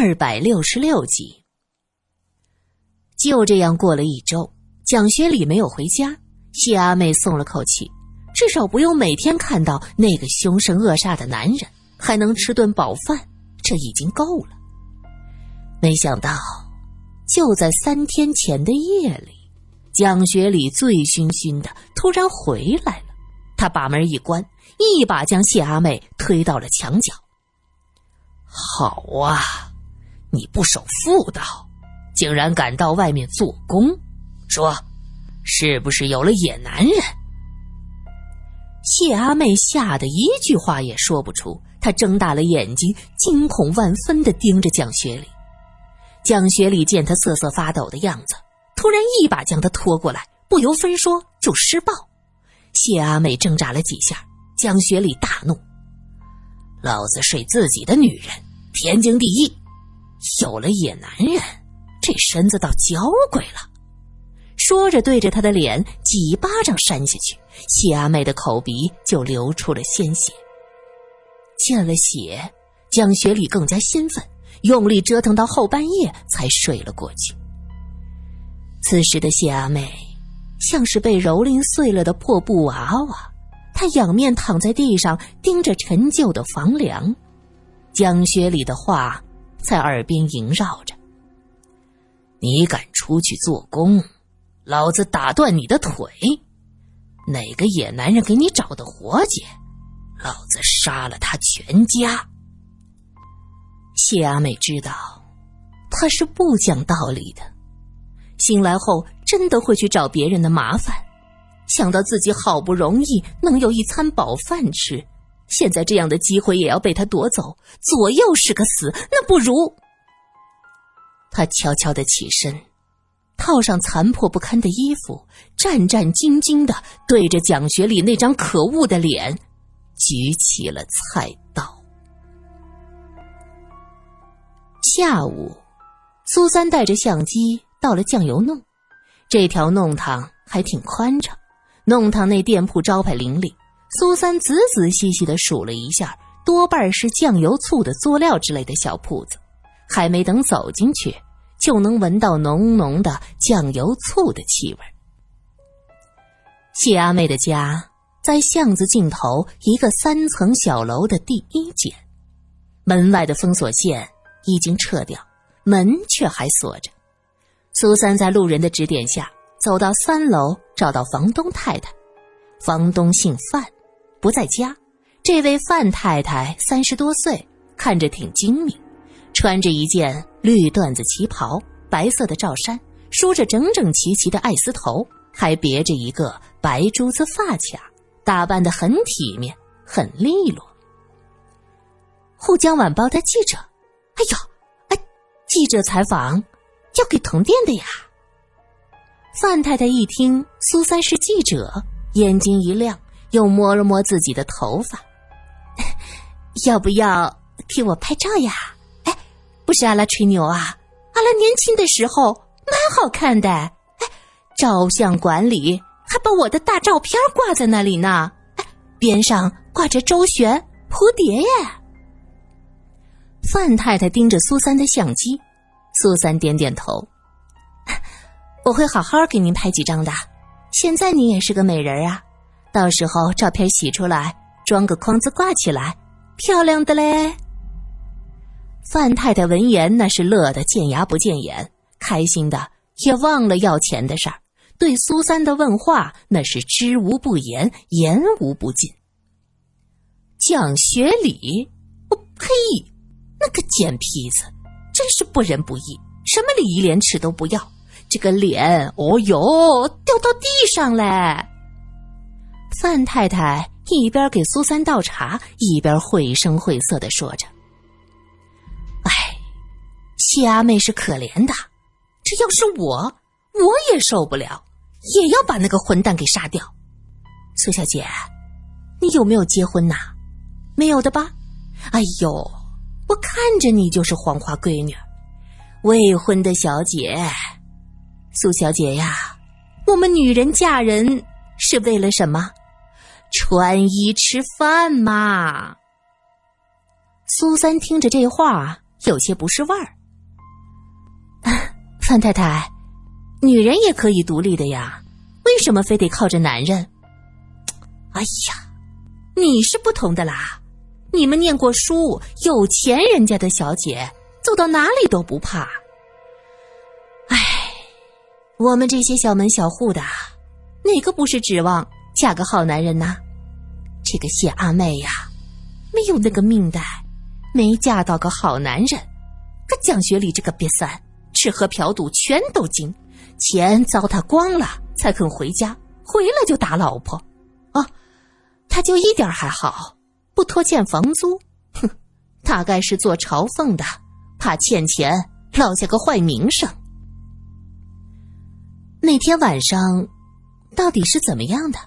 二百六十六集。就这样过了一周，蒋学礼没有回家，谢阿妹松了口气，至少不用每天看到那个凶神恶煞的男人，还能吃顿饱饭，这已经够了。没想到，就在三天前的夜里，蒋学礼醉醺醺的突然回来了。他把门一关，一把将谢阿妹推到了墙角。好啊，你不守妇道，竟然敢到外面做工，说，是不是有了野男人？谢阿妹吓得一句话也说不出，她睁大了眼睛，惊恐万分的盯着蒋学礼。蒋学礼见他瑟瑟发抖的样子，突然一把将他拖过来，不由分说就施暴。谢阿妹挣扎了几下，蒋学礼大怒。老子睡自己的女人，天经地义。有了野男人，这身子倒娇贵了。说着，对着他的脸几巴掌扇下去，谢阿妹的口鼻就流出了鲜血。见了血，蒋学礼更加兴奋，用力折腾到后半夜才睡了过去。此时的谢阿妹像是被蹂躏碎了的破布娃娃。她仰面躺在地上，盯着陈旧的房梁，蒋学礼的话在耳边萦绕着：“你敢出去做工，老子打断你的腿！哪个野男人给你找的活计，老子杀了他全家！”谢阿美知道他是不讲道理的，醒来后真的会去找别人的麻烦。想到自己好不容易能有一餐饱饭吃，现在这样的机会也要被他夺走，左右是个死，那不如……他悄悄的起身，套上残破不堪的衣服，战战兢兢的对着蒋学礼那张可恶的脸，举起了菜刀。下午，苏三带着相机到了酱油弄，这条弄堂还挺宽敞。弄堂内店铺招牌林立，苏三仔仔细细的数了一下，多半是酱油、醋的佐料之类的小铺子。还没等走进去，就能闻到浓浓的酱油、醋的气味。谢阿妹的家在巷子尽头一个三层小楼的第一间，门外的封锁线已经撤掉，门却还锁着。苏三在路人的指点下。走到三楼，找到房东太太。房东姓范，不在家。这位范太太三十多岁，看着挺精明，穿着一件绿缎子旗袍，白色的罩衫，梳着整整齐齐的艾丝头，还别着一个白珠子发卡，打扮的很体面，很利落。沪江晚报的记者，哎呦，哎，记者采访要给腾电的呀。范太太一听苏三是记者，眼睛一亮，又摸了摸自己的头发，要不要替我拍照呀？哎，不是阿拉吹牛啊，阿拉年轻的时候蛮好看的。哎，照相馆里还把我的大照片挂在那里呢。哎，边上挂着周旋蝴蝶耶。范太太盯着苏三的相机，苏三点点头。我会好好给您拍几张的。现在你也是个美人啊，到时候照片洗出来，装个框子挂起来，漂亮的嘞。范太太闻言那是乐得见牙不见眼，开心的也忘了要钱的事儿，对苏三的问话那是知无不言，言无不尽。蒋学礼，我呸！那个贱坯子，真是不仁不义，什么礼义廉耻都不要。这个脸，哦哟，掉到地上嘞！范太太一边给苏三倒茶，一边绘声绘色的说着：“哎，谢阿妹是可怜的，这要是我，我也受不了，也要把那个混蛋给杀掉。”苏小姐，你有没有结婚呐？没有的吧？哎呦，我看着你就是黄花闺女，未婚的小姐。苏小姐呀，我们女人嫁人是为了什么？穿衣吃饭嘛。苏三听着这话，有些不是味儿。范太太，女人也可以独立的呀，为什么非得靠着男人？哎呀，你是不同的啦，你们念过书，有钱人家的小姐走到哪里都不怕。哎，我们这些小门小户的，哪个不是指望嫁个好男人呐？这个谢阿妹呀，没有那个命的，没嫁到个好男人。可蒋学礼这个瘪三，吃喝嫖赌全都精，钱糟蹋光了才肯回家，回来就打老婆。啊，他就一点还好，不拖欠房租。哼，大概是做朝奉的，怕欠钱落下个坏名声。那天晚上到底是怎么样的？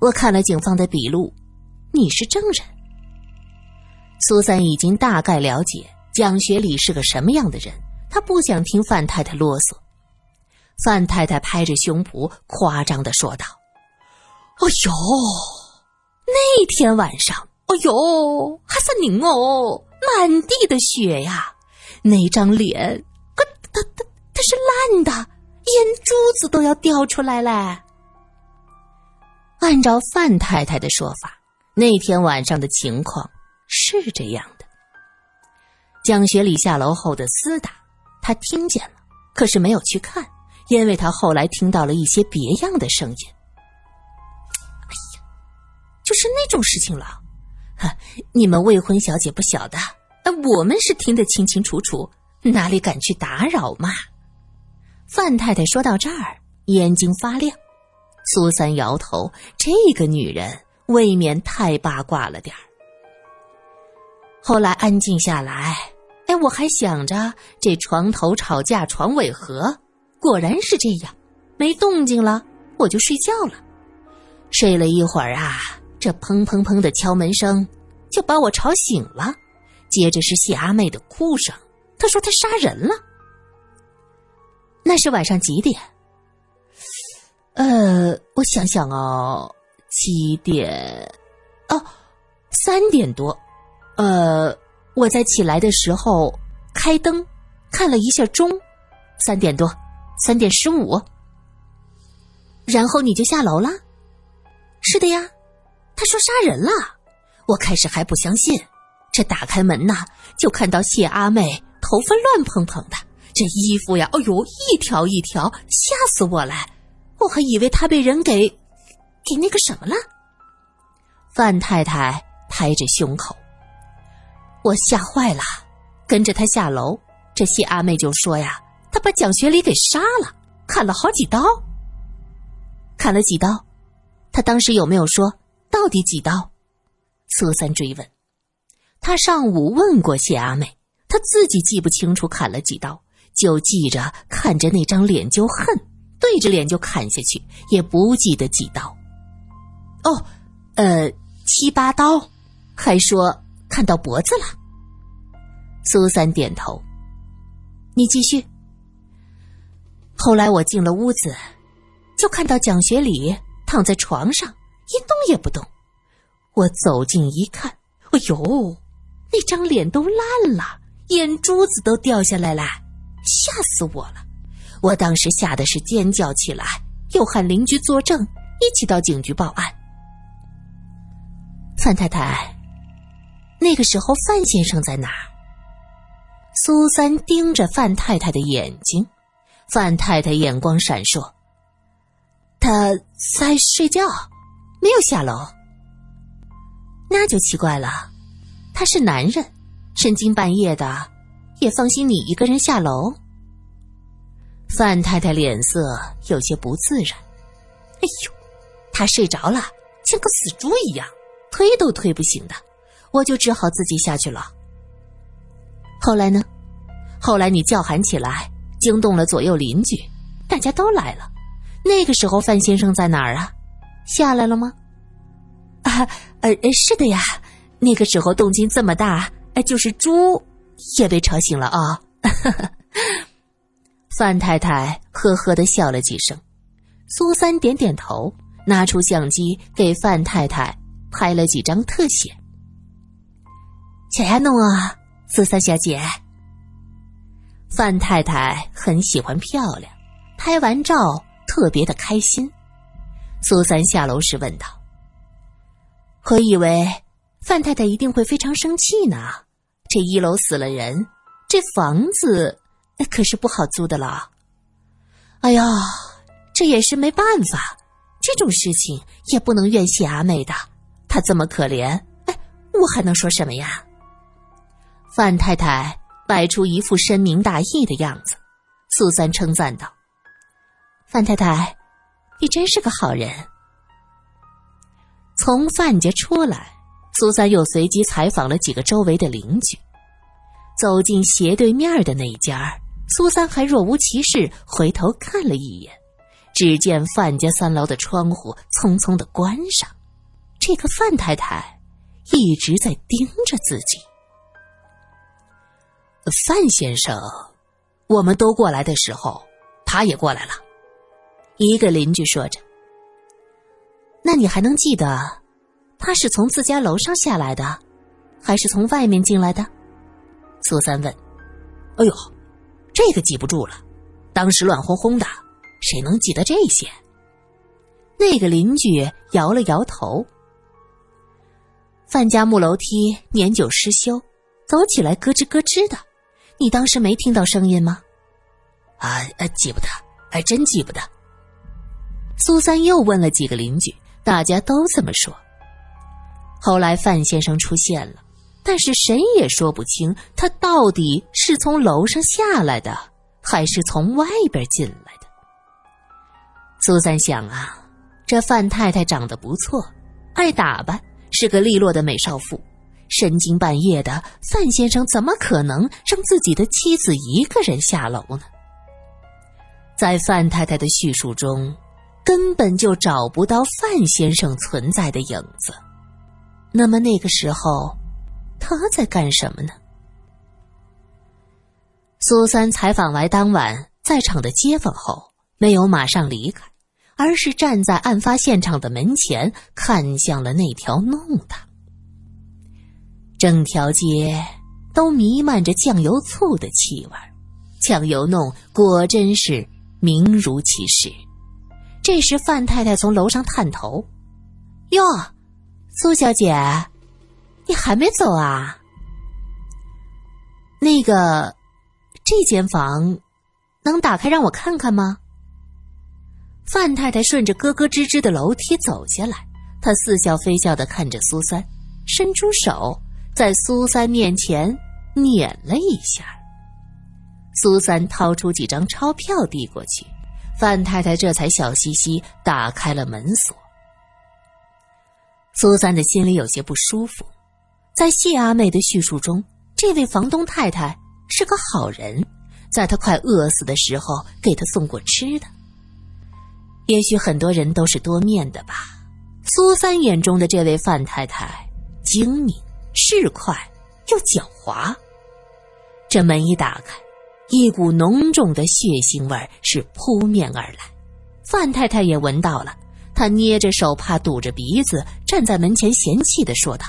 我看了警方的笔录。你是证人，苏三已经大概了解蒋学礼是个什么样的人，他不想听范太太啰嗦。范太太拍着胸脯夸张的说道：“哎呦，那天晚上，哎呦，还是您哦，满地的血呀，那张脸，他他他他是烂的，眼珠子都要掉出来了。”按照范太太的说法。那天晚上的情况是这样的：蒋学礼下楼后的厮打，他听见了，可是没有去看，因为他后来听到了一些别样的声音。哎呀，就是那种事情了。哈，你们未婚小姐不晓得，我们是听得清清楚楚，哪里敢去打扰嘛？范太太说到这儿，眼睛发亮。苏三摇头，这个女人。未免太八卦了点儿。后来安静下来，哎，我还想着这床头吵架床尾和，果然是这样，没动静了，我就睡觉了。睡了一会儿啊，这砰砰砰的敲门声就把我吵醒了，接着是谢阿妹的哭声，她说她杀人了。那是晚上几点？呃，我想想哦。七点，哦，三点多，呃，我在起来的时候开灯，看了一下钟，三点多，三点十五。然后你就下楼了？是的呀。他说杀人了，我开始还不相信，这打开门呐，就看到谢阿妹头发乱蓬蓬的，这衣服呀，哎呦，一条一条，吓死我了，我还以为他被人给。给那个什么了？范太太拍着胸口，我吓坏了，跟着他下楼。这谢阿妹就说呀：“他把蒋学礼给杀了，砍了好几刀。砍了几刀？他当时有没有说到底几刀？”苏三追问。他上午问过谢阿妹，他自己记不清楚砍了几刀，就记着看着那张脸就恨，对着脸就砍下去，也不记得几刀。哦，呃，七八刀，还说看到脖子了。苏三点头，你继续。后来我进了屋子，就看到蒋学礼躺在床上一动也不动。我走近一看，哎呦，那张脸都烂了，眼珠子都掉下来了，吓死我了！我当时吓得是尖叫起来，又喊邻居作证，一起到警局报案。范太太，那个时候范先生在哪？苏三盯着范太太的眼睛，范太太眼光闪烁。他在睡觉，没有下楼。那就奇怪了，他是男人，深更半夜的，也放心你一个人下楼。范太太脸色有些不自然。哎呦，他睡着了，像个死猪一样。推都推不醒的，我就只好自己下去了。后来呢？后来你叫喊起来，惊动了左右邻居，大家都来了。那个时候范先生在哪儿啊？下来了吗？啊，呃，是的呀。那个时候动静这么大，就是猪也被吵醒了啊。范太太呵呵的笑了几声，苏三点点头，拿出相机给范太太。拍了几张特写，小丫弄啊，苏三小姐，范太太很喜欢漂亮，拍完照特别的开心。苏三下楼时问道：“我以为范太太一定会非常生气呢。这一楼死了人，这房子那可是不好租的了。哎呀，这也是没办法，这种事情也不能怨谢阿妹的。她这么可怜，哎，我还能说什么呀？”范太太摆出一副深明大义的样子，苏三称赞道：“范太太。”你真是个好人。从范家出来，苏三又随机采访了几个周围的邻居。走进斜对面的那一家，苏三还若无其事回头看了一眼，只见范家三楼的窗户匆匆的关上，这个范太太一直在盯着自己。范先生，我们都过来的时候，他也过来了。一个邻居说着：“那你还能记得，他是从自家楼上下来的，还是从外面进来的？”苏三问。“哎呦，这个记不住了，当时乱哄哄的，谁能记得这些？”那个邻居摇了摇头。范家木楼梯年久失修，走起来咯吱咯吱的，你当时没听到声音吗？啊，记不得，还真记不得。苏三又问了几个邻居，大家都这么说。后来范先生出现了，但是谁也说不清他到底是从楼上下来的，还是从外边进来的。苏三想啊，这范太太长得不错，爱打扮，是个利落的美少妇。深更半夜的，范先生怎么可能让自己的妻子一个人下楼呢？在范太太的叙述中。根本就找不到范先生存在的影子。那么那个时候，他在干什么呢？苏三采访完当晚在场的街坊后，没有马上离开，而是站在案发现场的门前，看向了那条弄堂。整条街都弥漫着酱油醋的气味，酱油弄果真是名如其实。这时，范太太从楼上探头：“哟，苏小姐，你还没走啊？那个，这间房能打开让我看看吗？”范太太顺着咯咯吱吱的楼梯走下来，她似笑非笑的看着苏三，伸出手在苏三面前捻了一下。苏三掏出几张钞票递过去。范太太这才笑嘻嘻打开了门锁。苏三的心里有些不舒服，在谢阿妹的叙述中，这位房东太太是个好人，在她快饿死的时候给她送过吃的。也许很多人都是多面的吧。苏三眼中的这位范太太，精明、市侩又狡猾。这门一打开。一股浓重的血腥味是扑面而来，范太太也闻到了。她捏着手，帕堵着鼻子，站在门前，嫌弃的说道：“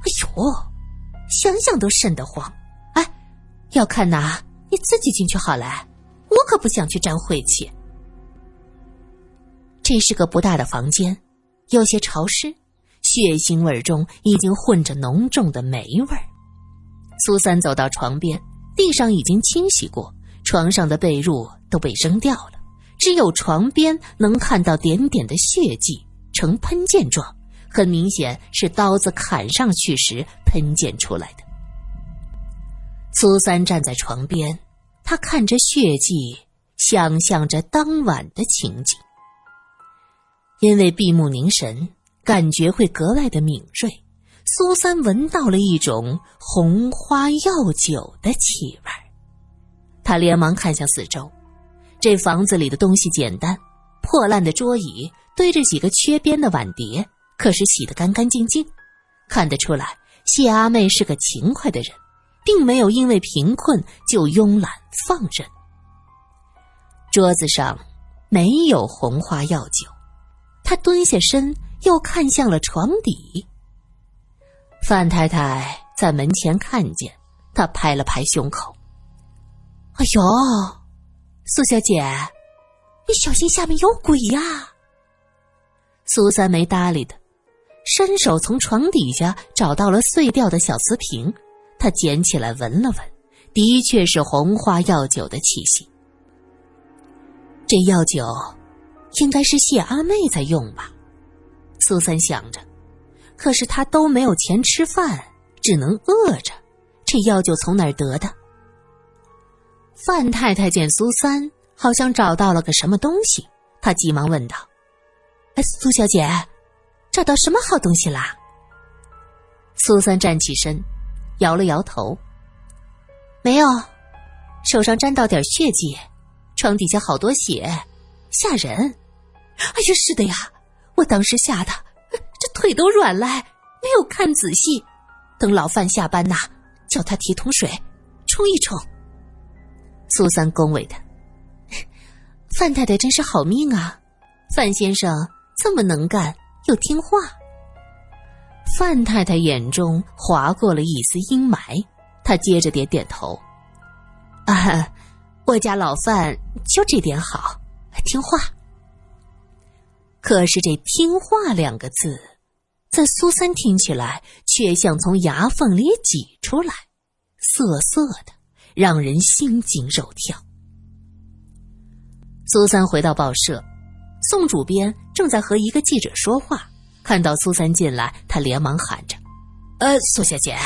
哎呦，想想都瘆得慌。哎，要看呐，你自己进去好了，我可不想去沾晦气。”这是个不大的房间，有些潮湿，血腥味中已经混着浓重的霉味苏三走到床边。地上已经清洗过，床上的被褥都被扔掉了，只有床边能看到点点的血迹，呈喷溅状，很明显是刀子砍上去时喷溅出来的。苏三站在床边，他看着血迹，想象着当晚的情景。因为闭目凝神，感觉会格外的敏锐。苏三闻到了一种红花药酒的气味，他连忙看向四周，这房子里的东西简单，破烂的桌椅堆着几个缺边的碗碟，可是洗得干干净净，看得出来谢阿妹是个勤快的人，并没有因为贫困就慵懒放任。桌子上没有红花药酒，他蹲下身，又看向了床底。范太太在门前看见，她拍了拍胸口：“哎呦，苏小姐，你小心下面有鬼呀！苏三没搭理他，伸手从床底下找到了碎掉的小瓷瓶，他捡起来闻了闻，的确是红花药酒的气息。这药酒，应该是谢阿妹在用吧？苏三想着，可是他都没有钱吃饭，只能饿着，这药酒从哪儿得的？范太太见苏三好像找到了个什么东西，她急忙问道：“哎，苏小姐，找到什么好东西啦？”苏三站起身，摇了摇头：“没有，手上沾到点血迹，床底下好多血，吓人。”“哎呀，是的呀，我当时吓得这腿都软了，没有看仔细。等老范下班呐，叫他提桶水冲一冲。”苏三恭维他：“ 范太太真是好命啊，范先生这么能干又听话。”范太太眼中划过了一丝阴霾，她接着点点头：“啊，我家老范就这点好，听话。”可是这“听话”两个字，在苏三听起来却像从牙缝里挤出来，涩涩的。让人心惊肉跳。苏三回到报社，宋主编正在和一个记者说话。看到苏三进来，他连忙喊着：“呃，苏小姐，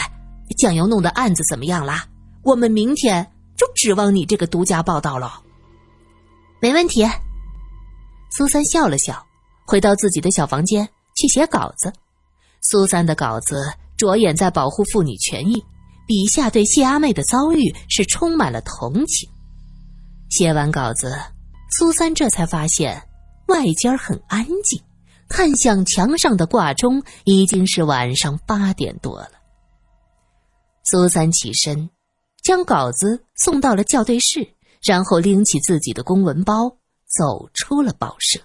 酱油弄的案子怎么样啦？我们明天就指望你这个独家报道了。”没问题。苏三笑了笑，回到自己的小房间去写稿子。苏三的稿子着眼在保护妇女权益。笔下对谢阿妹的遭遇是充满了同情。写完稿子，苏三这才发现外间很安静，看向墙上的挂钟，已经是晚上八点多了。苏三起身，将稿子送到了校对室，然后拎起自己的公文包，走出了报社。